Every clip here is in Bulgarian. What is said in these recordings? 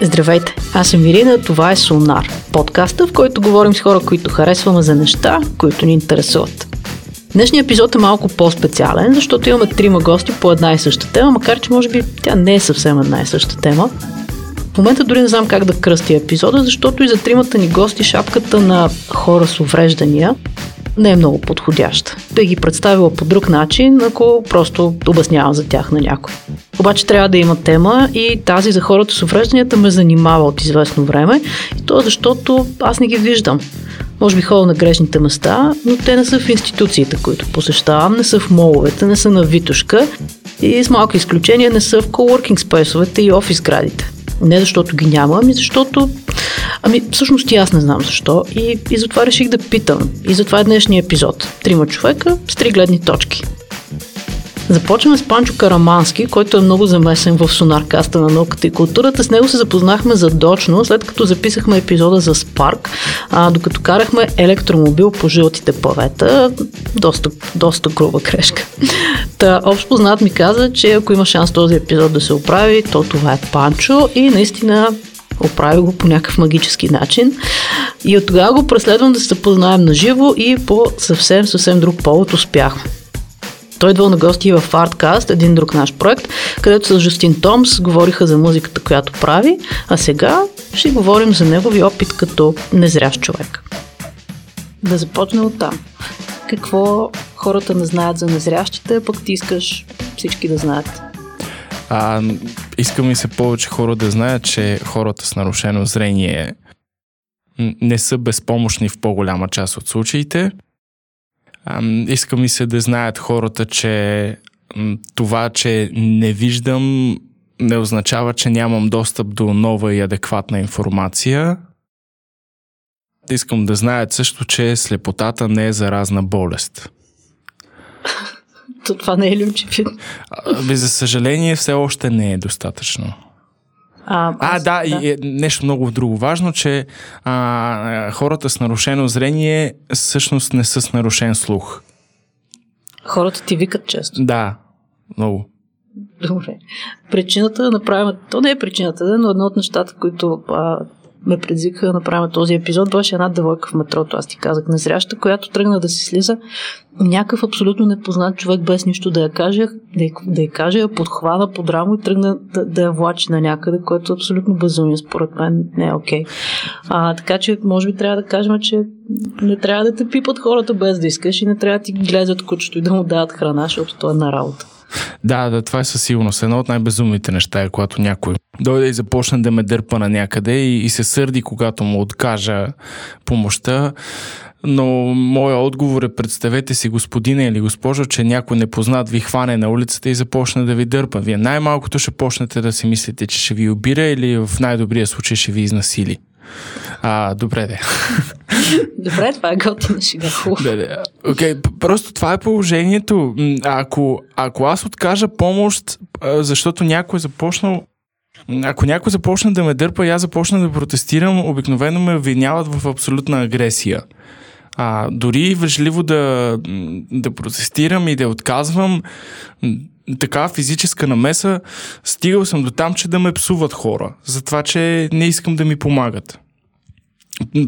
Здравейте, аз съм Ирина, това е Сонар, подкаста, в който говорим с хора, които харесваме за неща, които ни интересуват. Днешният епизод е малко по-специален, защото имаме трима гости по една и съща тема, макар че може би тя не е съвсем една и съща тема. В момента дори не знам как да кръсти епизода, защото и за тримата ни гости шапката на хора с увреждания не е много подходяща. Да ги представила по друг начин, ако просто обяснявам за тях на някой. Обаче трябва да има тема и тази за хората с уврежданията ме занимава от известно време. И то е защото аз не ги виждам. Може би ходя на грешните места, но те не са в институциите, които посещавам, не са в моловете, не са на Витушка и с малко изключение не са в коворкинг спейсовете и офис градите. Не защото ги няма, ами защото... Ами всъщност и аз не знам защо и, и затова реших да питам. И затова е днешния епизод. Трима човека с три гледни точки. Започваме с Панчо Карамански, който е много замесен в сонаркаста на науката и културата. С него се запознахме задочно, след като записахме епизода за Спарк, а, докато карахме електромобил по жълтите павета. Доста, доста груба грешка. Та, общо познат ми каза, че ако има шанс този епизод да се оправи, то това е Панчо и наистина оправи го по някакъв магически начин. И от тогава го преследвам да се запознаем на живо и по съвсем, съвсем друг повод успяхме. Той идвал на гости в Artcast, един друг наш проект, където с Жустин Томс говориха за музиката, която прави, а сега ще говорим за негови опит като незрящ човек. Да започнем от там. Какво хората не знаят за незрящите, пък ти искаш всички да знаят? А, искам и се повече хора да знаят, че хората с нарушено зрение не са безпомощни в по-голяма част от случаите искам и се да знаят хората, че това, че не виждам, не означава, че нямам достъп до нова и адекватна информация. Искам да знаят също, че слепотата не е заразна болест. То това не е ли очевидно? За съжаление, все още не е достатъчно. А, а да, да, и е нещо много друго важно, че а, хората с нарушено зрение всъщност не са с нарушен слух. Хората ти викат често. Да, много. Добре. Причината да направим, то не е причината, но едно от нещата, които а, ме предизвикаха да направим този епизод, беше една девойка в метрото, аз ти казах, незряща, която тръгна да си слиза. Някакъв абсолютно непознат човек без нищо да я каже, да я, да я каже, я подхвана под рамо и тръгна да, да я влачи на някъде, което е абсолютно безумие, според мен не е окей. Okay. така че, може би трябва да кажем, че не трябва да те пипат хората без да искаш и не трябва да ти гледат кучето и да му дават храна, защото то е на работа. Да, да, това е със сигурност. Едно от най-безумните неща е, когато някой дойде и започне да ме дърпа на някъде и, и се сърди, когато му откажа помощта. Но моя отговор е представете си господина или госпожо, че някой непознат ви хване на улицата и започне да ви дърпа. Вие най-малкото ще почнете да си мислите, че ще ви обира или в най-добрия случай ще ви изнасили. А, добре, де. Добре, това е готина шега. Да, да. Okay, просто това е положението. Ако, ако аз откажа помощ, защото някой е започнал ако някой започне да ме дърпа и аз започна да протестирам, обикновено ме обвиняват в абсолютна агресия. А, дори вежливо да, да протестирам и да отказвам, така физическа намеса, стигал съм до там, че да ме псуват хора, за това, че не искам да ми помагат.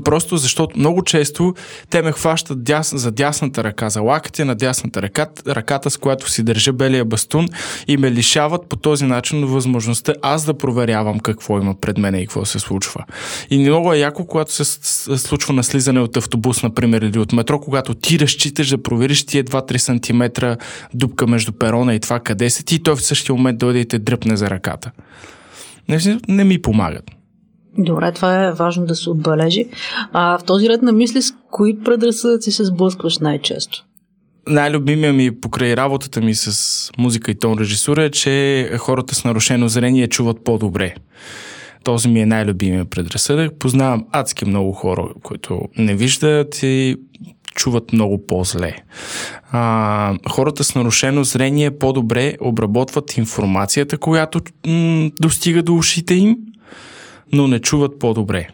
Просто защото много често те ме хващат дяс, за дясната ръка, за лакътя на дясната ръка, ръката с която си държа белия бастун и ме лишават по този начин възможността аз да проверявам какво има пред мен и какво се случва. И много е яко, когато се случва на слизане от автобус, например, или от метро, когато ти разчиташ да провериш тия 2-3 см дупка между перона и това къде се ти, той в същия момент дойде и те дръпне за ръката. Не, не ми помагат. Добре, това е важно да се отбележи. А в този ред на мисли, с кои предразсъдъци се сблъскваш най-често? Най-любимия ми покрай работата ми с музика и тон режисура е, че хората с нарушено зрение чуват по-добре. Този ми е най-любимия предразсъдък. Познавам адски много хора, които не виждат и чуват много по-зле. А, хората с нарушено зрение по-добре обработват информацията, която м- достига до ушите им но не чуват по-добре.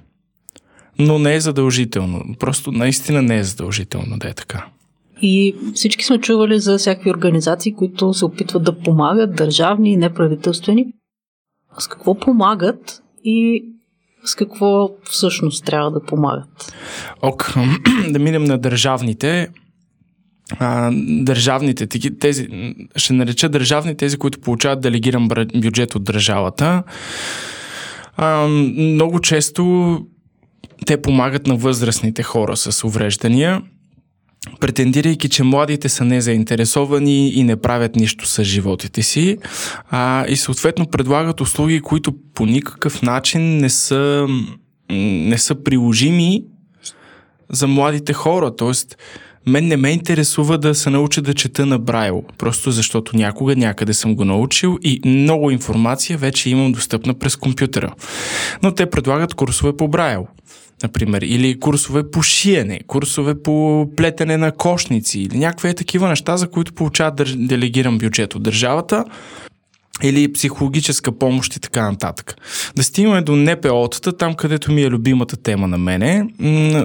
Но не е задължително. Просто наистина не е задължително да е така. И всички сме чували за всякакви организации, които се опитват да помагат, държавни и неправителствени. С какво помагат и с какво всъщност трябва да помагат? Ок, да минем на държавните. А, държавните, тези, ще нареча държавни тези, които получават делегиран бюджет от държавата. А, много често те помагат на възрастните хора с увреждания, претендирайки, че младите са незаинтересовани и не правят нищо с животите си а, и съответно предлагат услуги, които по никакъв начин не са, не са приложими за младите хора. Тоест, мен не ме интересува да се науча да чета на Брайл, просто защото някога някъде съм го научил и много информация вече имам достъпна през компютъра. Но те предлагат курсове по Брайл например, или курсове по шиене, курсове по плетене на кошници или някакви такива неща, за които получават делегиран бюджет от държавата или психологическа помощ и така нататък. Да стигаме до НПО-тата, там където ми е любимата тема на мене,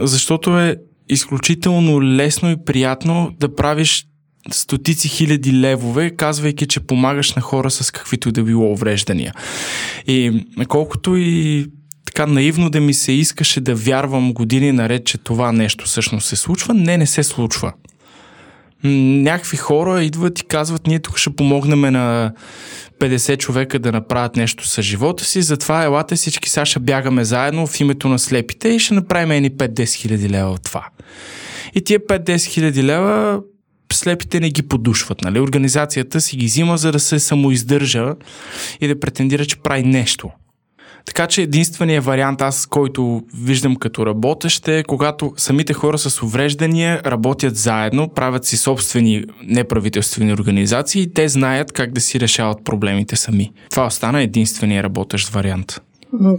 защото е изключително лесно и приятно да правиш стотици хиляди левове, казвайки, че помагаш на хора с каквито и да било увреждания. И колкото и така наивно да ми се искаше да вярвам години наред, че това нещо всъщност се случва, не, не се случва. Някакви хора идват и казват, ние тук ще помогнем на 50 човека да направят нещо с живота си, затова елате всички сега бягаме заедно в името на слепите и ще направим едни 5-10 хиляди лева от това. И тия 5-10 хиляди лева слепите не ги подушват. Нали? Организацията си ги взима, за да се самоиздържа и да претендира, че прави нещо. Така че единственият вариант, аз който виждам като работещ е, когато самите хора с увреждания работят заедно, правят си собствени неправителствени организации и те знаят как да си решават проблемите сами. Това остана единствения работещ вариант.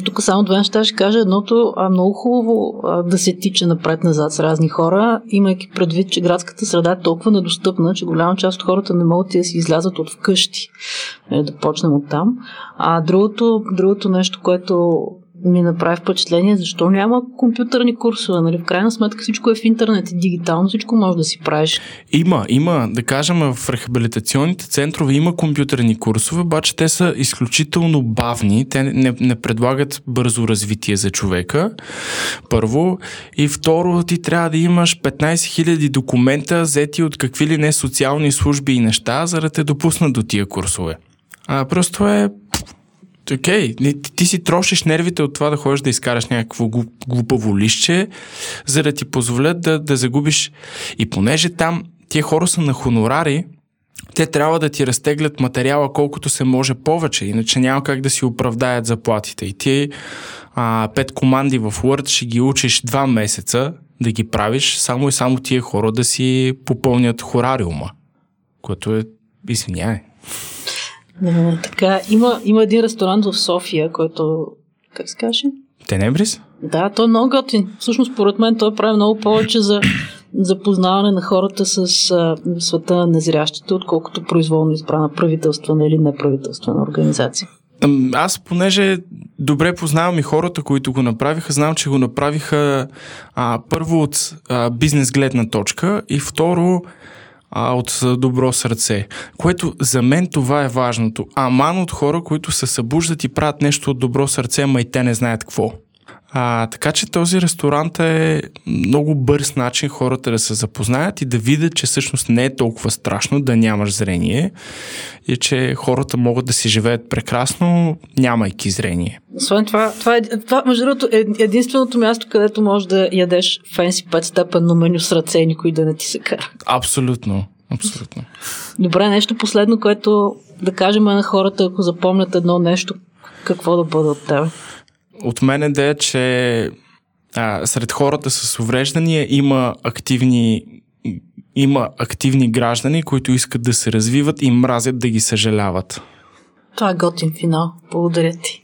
Тук само две неща ще кажа. Едното, а много хубаво да се тича напред-назад с разни хора, имайки предвид, че градската среда е толкова недостъпна, че голяма част от хората не могат да си излязат от вкъщи. Е, да почнем от там. А другото, другото нещо, което ми направи впечатление, защо няма компютърни курсове. Нали? В крайна сметка всичко е в интернет и дигитално, всичко може да си правиш. Има, има. Да кажем, в рехабилитационните центрове има компютърни курсове, обаче те са изключително бавни. Те не, не предлагат бързо развитие за човека. Първо. И второ, ти трябва да имаш 15 000 документа, взети от какви ли не социални служби и неща, за да те допуснат до тия курсове. А, просто е окей, okay, ти, ти си трошиш нервите от това да ходиш да изкараш някакво глупаво лище, за да ти позволят да, да загубиш. И понеже там тия хора са на хонорари, те трябва да ти разтеглят материала колкото се може повече, иначе няма как да си оправдаят заплатите. И ти а, пет команди в Word ще ги учиш два месеца да ги правиш, само и само тия хора да си попълнят хорариума, което е, извинявай, не, така, има, има един ресторант в София, който, как се каже? Тенебрис? Да, той е много готин. Всъщност, според мен, той прави много повече за запознаване на хората с а, света на незрящите, отколкото произволно избрана правителствена или неправителствена организация. Аз, понеже добре познавам и хората, които го направиха, знам, че го направиха а, първо от а, бизнес гледна точка и второ а, от добро сърце. Което за мен това е важното. Аман от хора, които се събуждат и правят нещо от добро сърце, ма и те не знаят какво. А, така че този ресторант е много бърз начин хората да се запознаят и да видят, че всъщност не е толкова страшно да нямаш зрение и че хората могат да си живеят прекрасно, нямайки зрение. Освен това, това, е, това между другото, е единственото място, където можеш да ядеш фенси петстепенно меню с ръце и никой да не ти се кара. Абсолютно. Абсолютно. Добре, нещо последно, което да кажем на хората, ако запомнят едно нещо, какво да бъде от тебе? От мен е че а, сред хората с увреждания има активни има активни граждани, които искат да се развиват и мразят да ги съжаляват. Това е готин финал. Благодаря ти.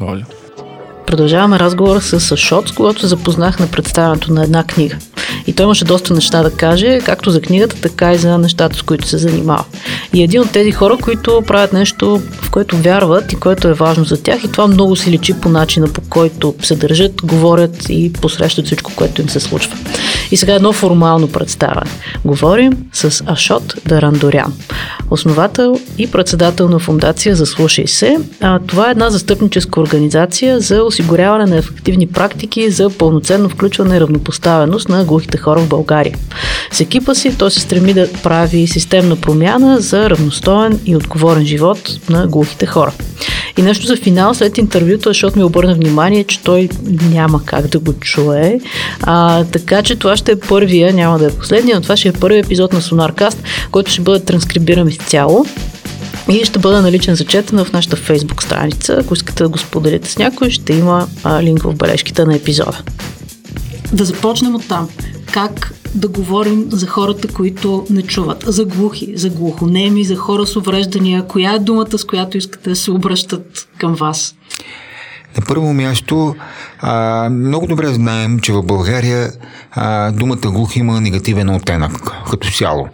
Воля. Продължаваме разговора с с когато запознах на представянето на една книга. Той имаше доста неща да каже, както за книгата, така и за нещата, с които се занимава. И един от тези хора, които правят нещо, в което вярват и което е важно за тях, и това много си личи по начина, по който се държат, говорят и посрещат всичко, което им се случва. И сега едно формално представяне. Говорим с Ашот Дарандорян, основател и председател на фундация за Слушай се. А, това е една застъпническа организация за осигуряване на ефективни практики за пълноценно включване и равнопоставеност на глухите хора в България. С екипа си той се стреми да прави системна промяна за равностоен и отговорен живот на глухите хора. И нещо за финал след интервюто, защото ми обърна внимание, че той няма как да го чуе. А, така че това ще е първия, няма да е последния, но това ще е първи епизод на Sonarcast, който ще бъде транскрибиран изцяло и ще бъде наличен за четене в нашата фейсбук страница. Ако искате да го споделите с някой, ще има а, линк в бележките на епизода. Да започнем от там. Как да говорим за хората, които не чуват, за глухи, за глухонеми, за хора с увреждания. Коя е думата, с която искате да се обръщат към вас? На първо място, а, много добре знаем, че в България а, думата глух има негативен оттенък като цяло.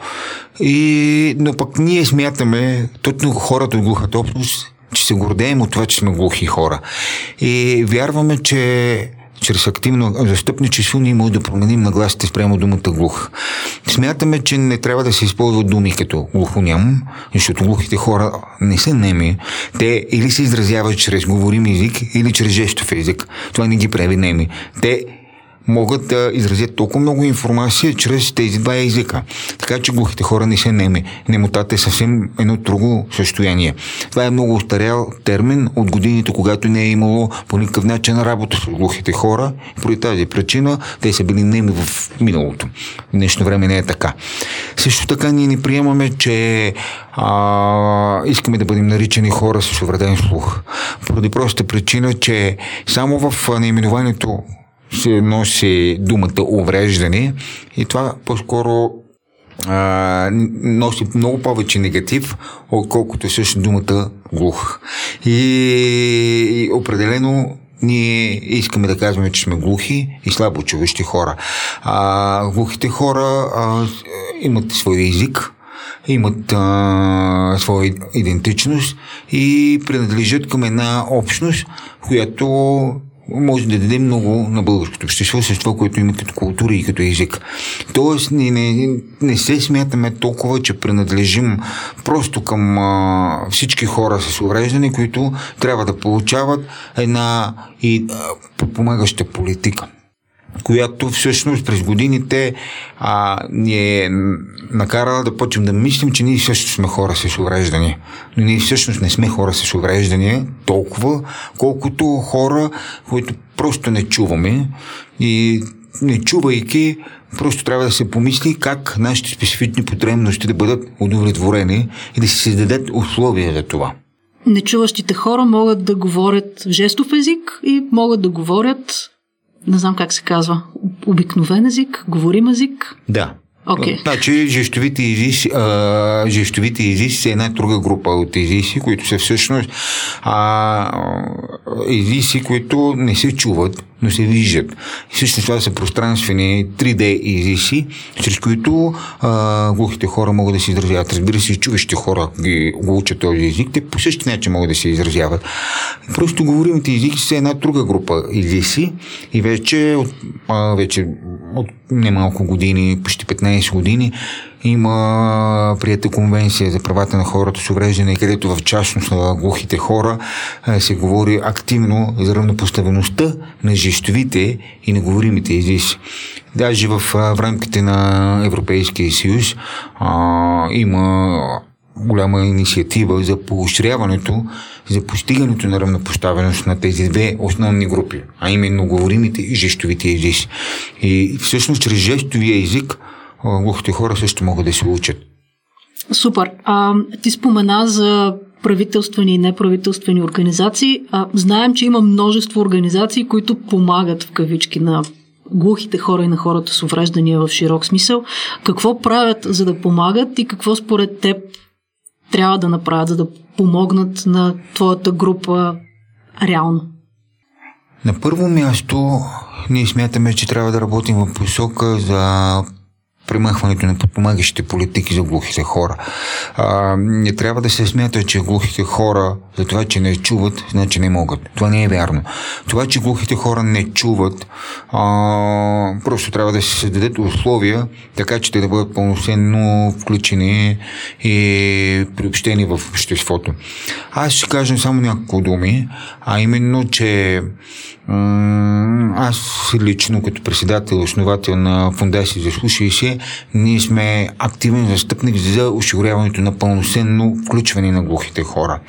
И, но пък ние смятаме, точно хората от глухата общност, че се гордеем от това, че сме глухи хора. И вярваме, че чрез активно застъпничество ние може да променим нагласите спрямо думата глух. Смятаме, че не трябва да се използват думи като глухоням, защото глухите хора не са неми. Те или се изразяват чрез говорим език, или чрез жестов език. Това не ги прави неми. Те могат да изразят толкова много информация чрез тези два езика. Така че глухите хора не са неми. Немотата е съвсем едно друго състояние. Това е много устарял термин от годините, когато не е имало по никакъв начин работа с глухите хора. Поради тази причина те са били неми в миналото. В днешно време не е така. Също така ние не приемаме, че а, искаме да бъдем наричани хора с увреден слух. Поради простата причина, че само в наименованието се носи думата увреждане и това по-скоро а, носи много повече негатив, отколкото е също думата глух. И, и определено ние искаме да казваме, че сме глухи и слабо чуващи хора. А, глухите хора а, имат свой език, имат а, своя идентичност и принадлежат към една общност, която може да даде много на българското общество с това, което има като култура и като език. Тоест, не, не, не се смятаме толкова, че принадлежим просто към а, всички хора с увреждане, които трябва да получават една и а, подпомагаща политика която всъщност през годините а, ни е накарала да почнем да мислим, че ние също сме хора с увреждания. Но ние всъщност не сме хора с увреждания толкова, колкото хора, които просто не чуваме и не чувайки, просто трябва да се помисли как нашите специфични потребности да бъдат удовлетворени и да се създадат условия за това. Нечуващите хора могат да говорят жестов език и могат да говорят не знам как се казва, обикновен език, говорим език? Да. Okay. Значи жестовите езици, а, жестовите езици са една друга група от езици, които са всъщност а, езици, които не се чуват, но се виждат. И също това са пространствени 3D езици, чрез които а, глухите хора могат да се изразяват. Разбира се, и чуващите хора ги го учат този език, те по същия начин могат да се изразяват. Просто говоримите езици са една друга група езици и вече от, а, вече от немалко години, почти 15 години, има прията конвенция за правата на хората с увреждане, където в частност на глухите хора се говори активно за равнопоставеността на жестовите и на говоримите езици. Даже в, в рамките на Европейския съюз а, има голяма инициатива за поощряването, за постигането на равнопоставеност на тези две основни групи, а именно говоримите и жестовите езици. И всъщност чрез жестовия език глухите хора също могат да се учат. Супер. А, ти спомена за правителствени и неправителствени организации. А, знаем, че има множество организации, които помагат в кавички на глухите хора и на хората с увреждания в широк смисъл. Какво правят за да помагат и какво според теб трябва да направят, за да помогнат на твоята група реално? На първо място ние смятаме, че трябва да работим в посока за премахването на подпомагащите политики за глухите хора. А, не трябва да се смята, че глухите хора, за това, че не чуват, значи не могат. Това не е вярно. Това, че глухите хора не чуват, а, просто трябва да се създадат условия, така че те да бъдат пълноценно включени и приобщени в обществото. Аз ще кажа само няколко думи, а именно, че аз лично като председател и основател на фундация за слушай се, ние сме активен застъпник за осигуряването на пълноценно включване на глухите хора.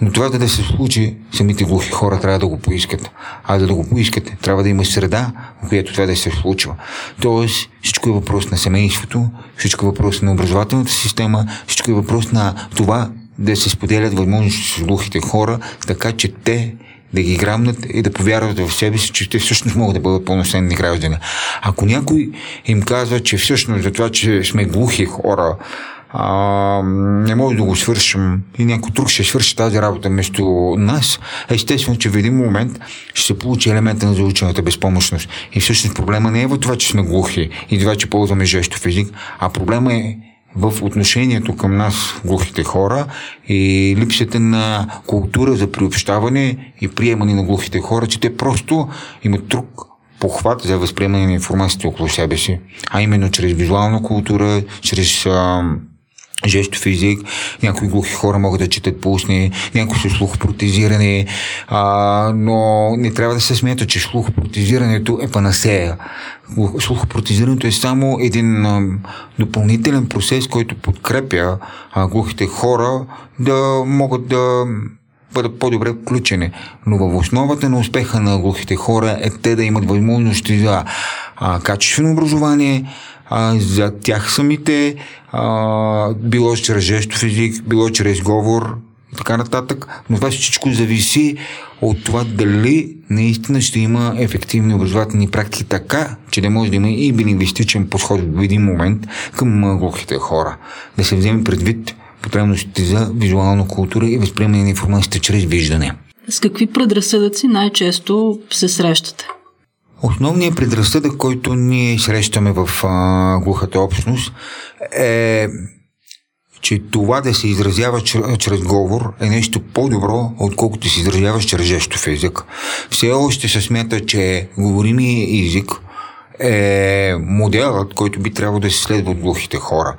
Но това да, се случи, самите глухи хора трябва да го поискат. А за да го поискат, трябва да има среда, в която това да се случва. Тоест, всичко е въпрос на семейството, всичко е въпрос на образователната система, всичко е въпрос на това да се споделят възможности с глухите хора, така че те да ги грамнат и да повярват в себе си, че те всъщност могат да бъдат пълноценни граждани. Ако някой им казва, че всъщност за това, че сме глухи хора, а, не може да го свършим и някой друг ще свърши тази работа вместо нас, естествено, че в един момент ще се получи елемента на заучената безпомощност. И всъщност проблема не е в това, че сме глухи и това, че ползваме жестов език, а проблема е в отношението към нас, глухите хора, и липсата на култура за приобщаване и приемане на глухите хора, че те просто имат друг похват за възприемане на информацията около себе си, а именно чрез визуална култура, чрез а, жестов език, някои глухи хора могат да четат по устни, някои са слухопротезирани, а, но не трябва да се смята, че слухопротезирането е панасея. Слухопротезирането е само един а, допълнителен процес, който подкрепя а, глухите хора да могат да бъдат по-добре включени. Но в основата на успеха на глухите хора е те да имат възможности за а, качествено образование, а, за тях самите, а, било чрез жестов език, било чрез говор и така нататък. Но това всичко зависи от това дали наистина ще има ефективни образователни практики така, че да може да има и билингвистичен подход в един момент към глухите хора. Да се вземе предвид потребностите за визуална култура и възприемане на информацията чрез виждане. С какви предразсъдъци най-често се срещате? Основният предразсъдък, който ние срещаме в а, глухата общност е че това да се изразява чрез, чрез говор е нещо по-добро, отколкото се изразява чрез жестов език. Все още се смята, че говорими език е моделът, който би трябвало да се следва от глухите хора.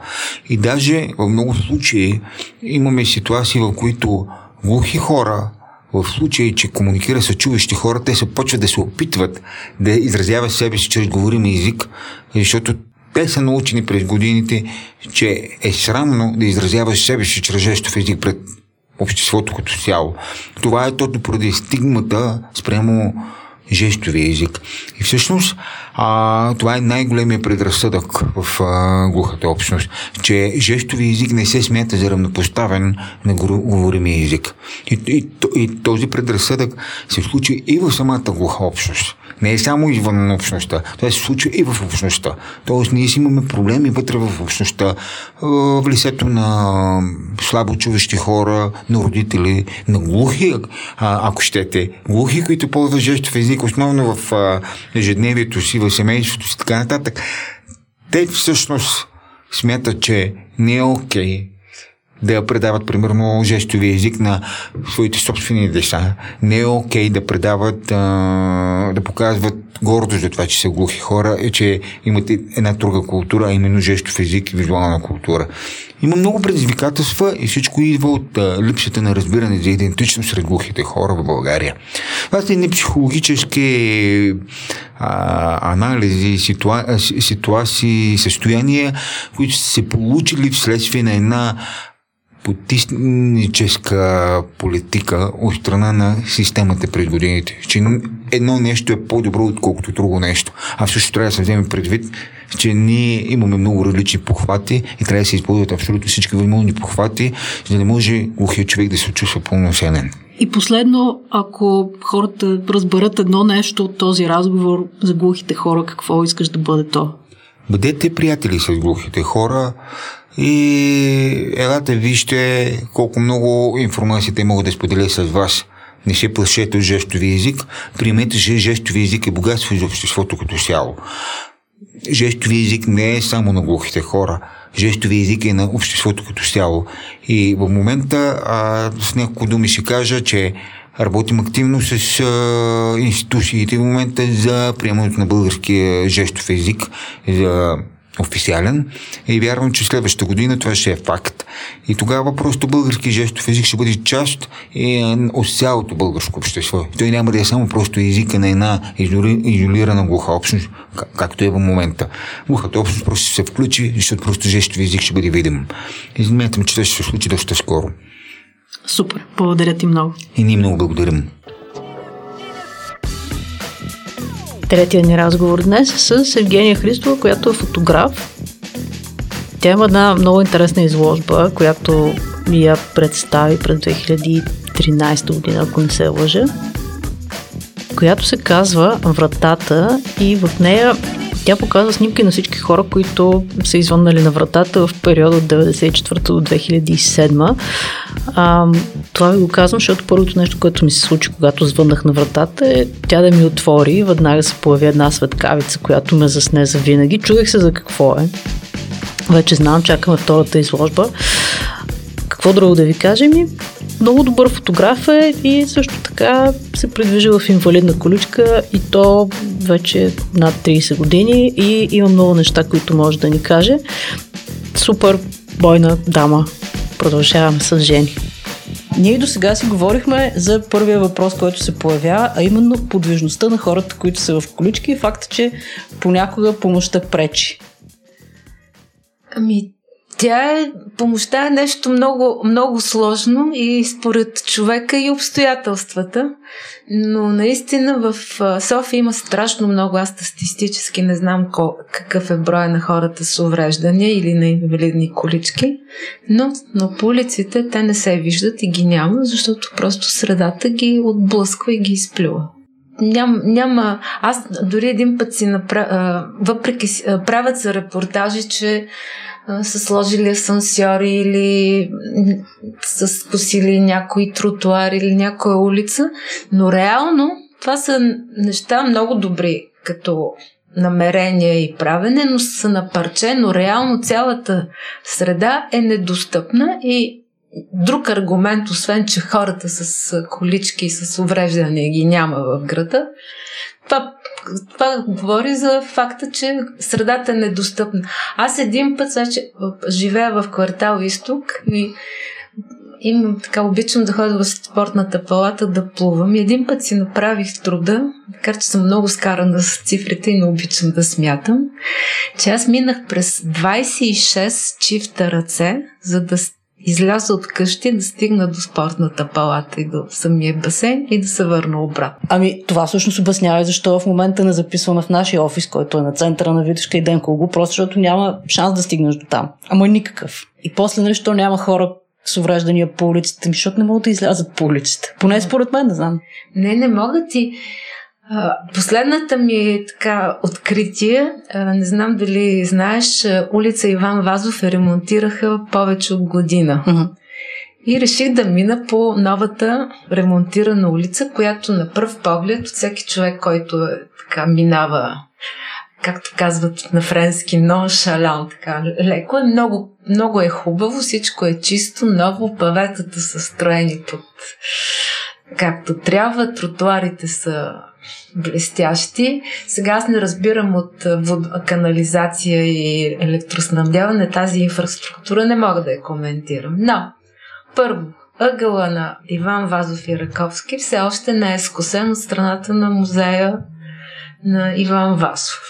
И даже в много случаи имаме ситуации, в които глухи хора в случай, че комуникира с чуващи хора, те се почват да се опитват да изразяват себе си чрез говорим език, защото те са научени през годините, че е срамно да изразяваш себе си чрез жестов език пред обществото като цяло. Това е точно поради стигмата спрямо жестовия език. И всъщност а, това е най-големия предразсъдък в а, глухата общност, че жестови език не се смята за равнопоставен на говоримия език. И, и, и този предразсъдък се случи и в самата глуха общност. Не е само извън общността. Това се случва и в общността. Тоест, ние си имаме проблеми вътре в общността. В лицето на слабо чуващи хора, на родители, на глухи, ако щете. Глухи, които ползват жестов език, основно в ежедневието си, в семейството си, така нататък. Те всъщност смятат, че не е окей okay да предават, примерно, жестови език на своите собствени деца. Не е окей okay да предават, а, да показват гордост за това, че са глухи хора, и че имат една друга култура, а именно жестов език и визуална култура. Има много предизвикателства и всичко идва от а, липсата на разбиране за идентичност сред глухите хора в България. Това са едни психологически а, анализи, ситуа, ситуации, състояния, които са се получили вследствие на една потисническа политика от страна на системата през годините. Че едно нещо е по-добро, отколкото друго нещо. А също трябва да се вземе предвид, че ние имаме много различни похвати и трябва да се използват абсолютно всички възможни похвати, за да не може глухия човек да се чувства пълноценен. И последно, ако хората разберат едно нещо от този разговор за глухите хора, какво искаш да бъде то? Бъдете приятели с глухите хора, и елате вижте колко много информация те могат да споделят с вас. не се плашете от жестови език, приемете, че жестови език е богатство за обществото като цяло. Жестови език не е само на глухите хора. Жестови език е на обществото като цяло. И в момента а, с няколко думи ще кажа, че Работим активно с а, институциите в момента за приемането на българския жестов език за официален и вярвам, че следващата година това ще е факт. И тогава просто български жестов език ще бъде част е, от цялото българско общество. Той няма да е само просто езика на една изолирана глуха общност, както е в момента. Глухата общност просто ще се включи, защото просто жестов език ще бъде видим. И смятам, че това ще се случи доста скоро. Супер, благодаря ти много. И ние много благодарим. Третия ни разговор днес с Евгения Христова, която е фотограф. Тя има една много интересна изложба, която я представи през 2013 година, ако не се лъжа, която се казва Вратата и в нея тя показва снимки на всички хора, които са извъннали на вратата в периода от 1994 до 2007. А, това ви го казвам, защото първото нещо, което ми се случи, когато звъннах на вратата е тя да ми отвори веднага се появи една светкавица, която ме засне за винаги. Чудех се за какво е. Вече знам, чакаме втората изложба. Какво друго да ви кажем? Много добър фотограф е и също така се придвижи в инвалидна количка и то вече над 30 години и има много неща, които може да ни каже. Супер бойна дама. Продължаваме с Жени. Ние до сега си говорихме за първия въпрос, който се появява, а именно подвижността на хората, които са в колички и факта, че понякога помощта пречи. Ами, тя е, помощта е нещо много, много сложно и според човека и обстоятелствата. Но наистина в София има страшно много, аз статистически не знам какъв е броя на хората с увреждания или на инвалидни колички, но, но улиците те не се виждат и ги няма, защото просто средата ги отблъсква и ги изплюва. Ням, няма. Аз дори един път си направя. Въпреки. Правят се репортажи, че са сложили асансьори или са косили някой тротуар или някоя улица, но реално това са неща много добри като намерение и правене, но са на парче, но реално цялата среда е недостъпна и друг аргумент, освен че хората с колички и с увреждания ги няма в града, това това говори за факта, че средата е недостъпна. Аз един път, значи, живея в квартал Изток и имам така, обичам да ходя в спортната палата да плувам. И един път си направих труда, макар че съм много скарана с цифрите и не обичам да смятам, че аз минах през 26 чифта ръце, за да изляза от къщи, да стигна до спортната палата и до самия басейн и да се върна обратно. Ами, това всъщност обяснява защо в момента не записваме в нашия офис, който е на центъра на Витушка и Ден Колго, просто защото няма шанс да стигнеш до там. Ама никакъв. И после, нали, що няма хора с увреждания по улиците, защото не могат да излязат по улиците. Поне според мен, не знам. Не, не могат и Последната ми е така откритие, не знам дали знаеш, улица Иван Вазов е ремонтираха повече от година. И реших да мина по новата ремонтирана улица, която на пръв поглед всеки човек, който е, така минава, както казват на френски, нон шалян, така леко. Е много, много е хубаво, всичко е чисто, ново, паветата са строени под както трябва, тротуарите са блестящи. Сега аз не разбирам от вод... канализация и електроснабдяване тази инфраструктура, не мога да я коментирам. Но, първо, ъгъла на Иван Вазов и Раковски все още не е скосен от страната на музея на Иван Вазов.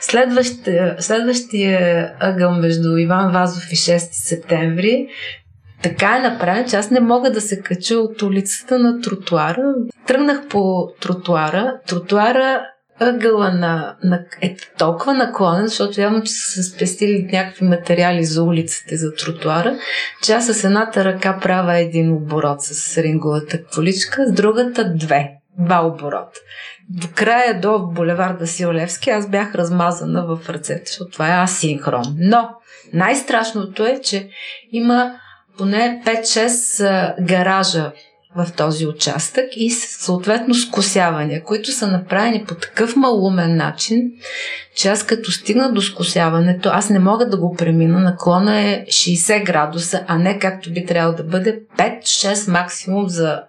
Следващия, следващия ъгъл между Иван Вазов и 6 септември така е направен, че аз не мога да се кача от улицата на тротуара. Тръгнах по тротуара. Тротуара ъгъла на, на, е толкова наклонен, защото явно, че са спестили някакви материали за улиците, за тротуара, че аз с едната ръка правя един оборот с ринговата количка, с другата две. Два оборот. До края до булеварда Сиолевски аз бях размазана в ръцете, защото това е асинхрон. Но най-страшното е, че има поне 5-6 гаража в този участък и съответно скосявания, които са направени по такъв малумен начин, че аз като стигна до скосяването, аз не мога да го премина. Наклона е 60 градуса, а не както би трябвало да бъде 5-6 максимум за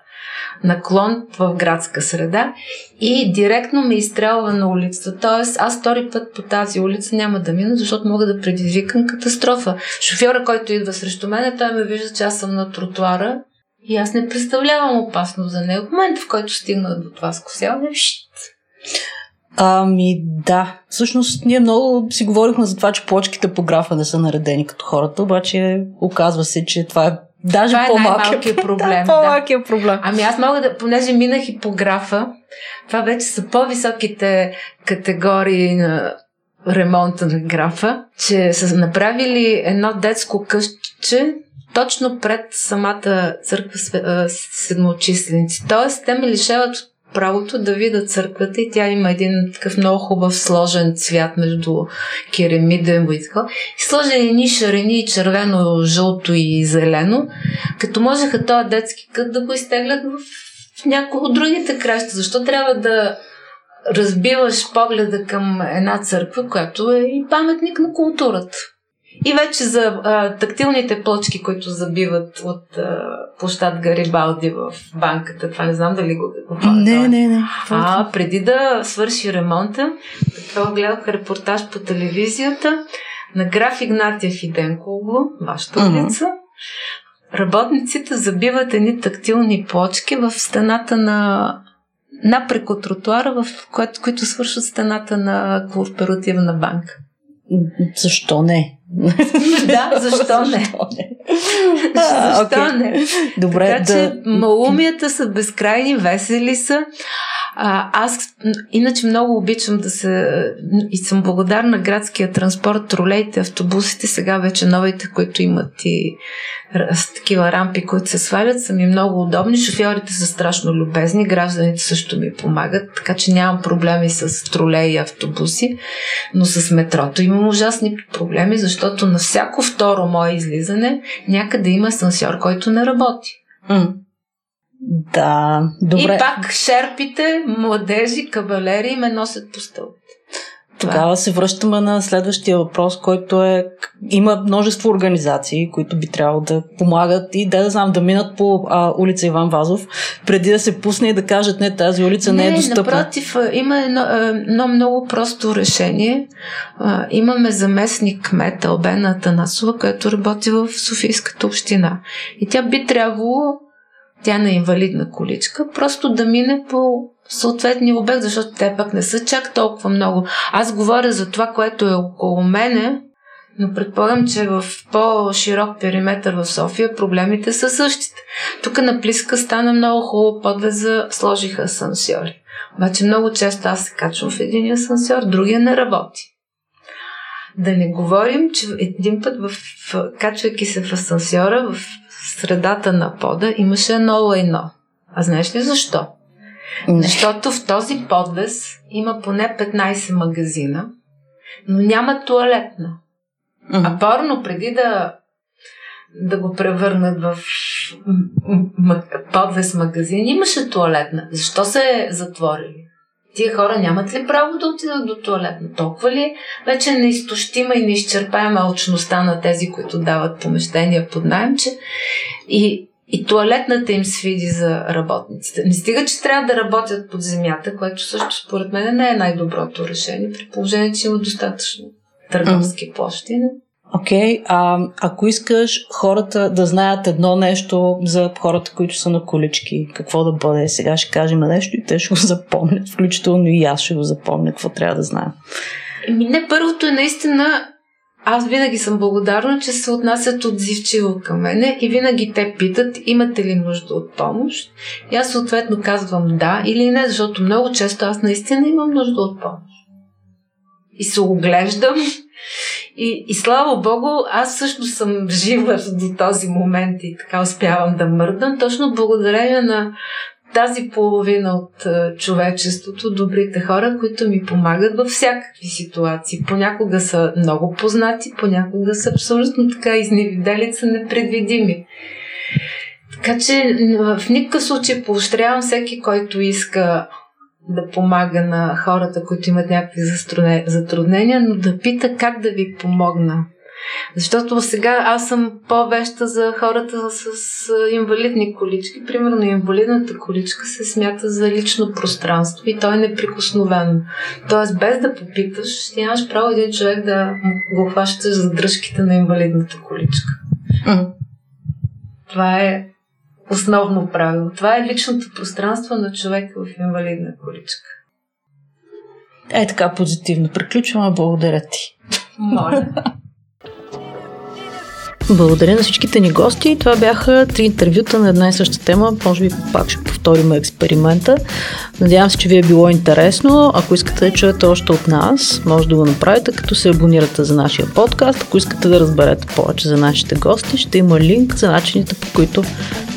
наклон в градска среда и директно ме изстрелва на улицата. Тоест, аз втори път по тази улица няма да мина, защото мога да предизвикам катастрофа. Шофьора, който идва срещу мен, той ме вижда, че аз съм на тротуара и аз не представлявам опасност за него. В момента, в който стигна до това скосяване, щ. Ами да. Всъщност ние много си говорихме за това, че плочките по графа не са наредени като хората, обаче оказва се, че това е Даже това е по-малкият проблем. Да, по-малкият да. проблем. Ами аз мога да, понеже минах и по графа, това вече са по-високите категории на ремонта на графа, че са направили едно детско къщче точно пред самата църква седмочисленици. Тоест, те ме лишават правото да видя църквата и тя има един такъв много хубав сложен цвят между керамиден и така. И сложени ни шарени, червено, жълто и зелено, като можеха този детски кът да го изтеглят в, в някои от другите краща. Защо трябва да разбиваш погледа към една църква, която е и паметник на културата? И вече за а, тактилните плочки, които забиват от а, площад Гарибалди в банката. Това не знам дали го говоря. Не, не, не. А, преди да свърши ремонта, това гледах репортаж по телевизията на граф Игнатия и вашата улица. Работниците забиват едни тактилни плочки в стената на напрек от тротуара, в което, които свършат стената на кооперативна банка. Защо не? Да, защо не? защо okay. не? Добре, така, да... че малумията са безкрайни, весели са. Аз иначе много обичам да се и съм благодарна градския транспорт, тролейте, автобусите, сега вече новите, които имат и с такива рампи, които се свалят, са ми много удобни. Шофьорите са страшно любезни, гражданите също ми помагат, така че нямам проблеми с тролей и автобуси, но с метрото имам ужасни проблеми, защото на всяко второ мое излизане някъде има асансьор, който не работи. Mm. Да, добре. И пак шерпите, младежи, кавалери ме носят по стълб. Тогава се връщаме на следващия въпрос, който е има множество организации, които би трябвало да помагат и да, да знам, да минат по а, улица Иван Вазов, преди да се пусне и да кажат, не, тази улица не, не е достъпна. напротив, има едно, едно много просто решение. А, имаме заместник кмет Албена Танасова, която работи в Софийската община. И тя би трябвало тя на инвалидна количка, просто да мине по съответния обект, защото те пък не са чак толкова много. Аз говоря за това, което е около мене, но предполагам, че в по-широк периметр в София проблемите са същите. Тук на Плиска стана много хубаво подвеза, сложиха асансьори. Обаче много често аз се качвам в един асансьор, другия не работи. Да не говорим, че един път, в, качвайки се в асансьора, в средата на пода имаше едно лайно. А знаеш ли защо? Не. Защото в този подвес има поне 15 магазина, но няма туалетна. Mm-hmm. А порно преди да, да го превърнат в подвес магазин, имаше туалетна. Защо се е затворили? Тия хора нямат ли право да отидат до туалетна? Толкова ли вече неизтощима и неизчерпаема алчността на тези, които дават помещения под найем, че и, и туалетната им свиди за работниците. Не стига, че трябва да работят под земята, което също според мен не е най-доброто решение, при положение, че има достатъчно търговски площи. Окей, okay, ако искаш хората да знаят едно нещо за хората, които са на колички, какво да бъде? Сега ще кажем нещо и те ще го запомнят, включително и аз ще го запомня, какво трябва да знаем. Еми не, първото е наистина аз винаги съм благодарна, че се отнасят отзивчиво към мене и винаги те питат, имате ли нужда от помощ? И аз съответно казвам да или не, защото много често аз наистина имам нужда от помощ. И се оглеждам и, и слава Богу, аз също съм жива до този момент и така успявам да мърдам, точно благодарение на тази половина от човечеството, добрите хора, които ми помагат във всякакви ситуации. Понякога са много познати, понякога са абсолютно така изневидели, са непредвидими. Така че в никакъв случай поощрявам всеки, който иска да помага на хората, които имат някакви затруднения, но да пита как да ви помогна. Защото сега аз съм по-веща за хората с инвалидни колички. Примерно инвалидната количка се смята за лично пространство и то е неприкосновено. Тоест без да попиташ, ти нямаш право един човек да го хващаш за дръжките на инвалидната количка. Това е основно правило. Това е личното пространство на човека в инвалидна количка. Е така позитивно. Приключваме. Благодаря ти. Моля. Благодаря на всичките ни гости. Това бяха три интервюта на една и съща тема. Може би пак ще повторим експеримента. Надявам се, че ви е било интересно. Ако искате да чуете още от нас, може да го направите, като се абонирате за нашия подкаст. Ако искате да разберете повече за нашите гости, ще има линк за начините, по които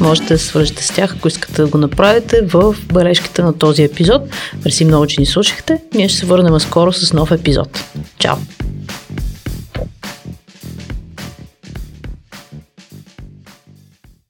можете да свържете с тях, ако искате да го направите в бележките на този епизод. Мерси много, че ни слушахте. Ние ще се върнем скоро с нов епизод. Чао!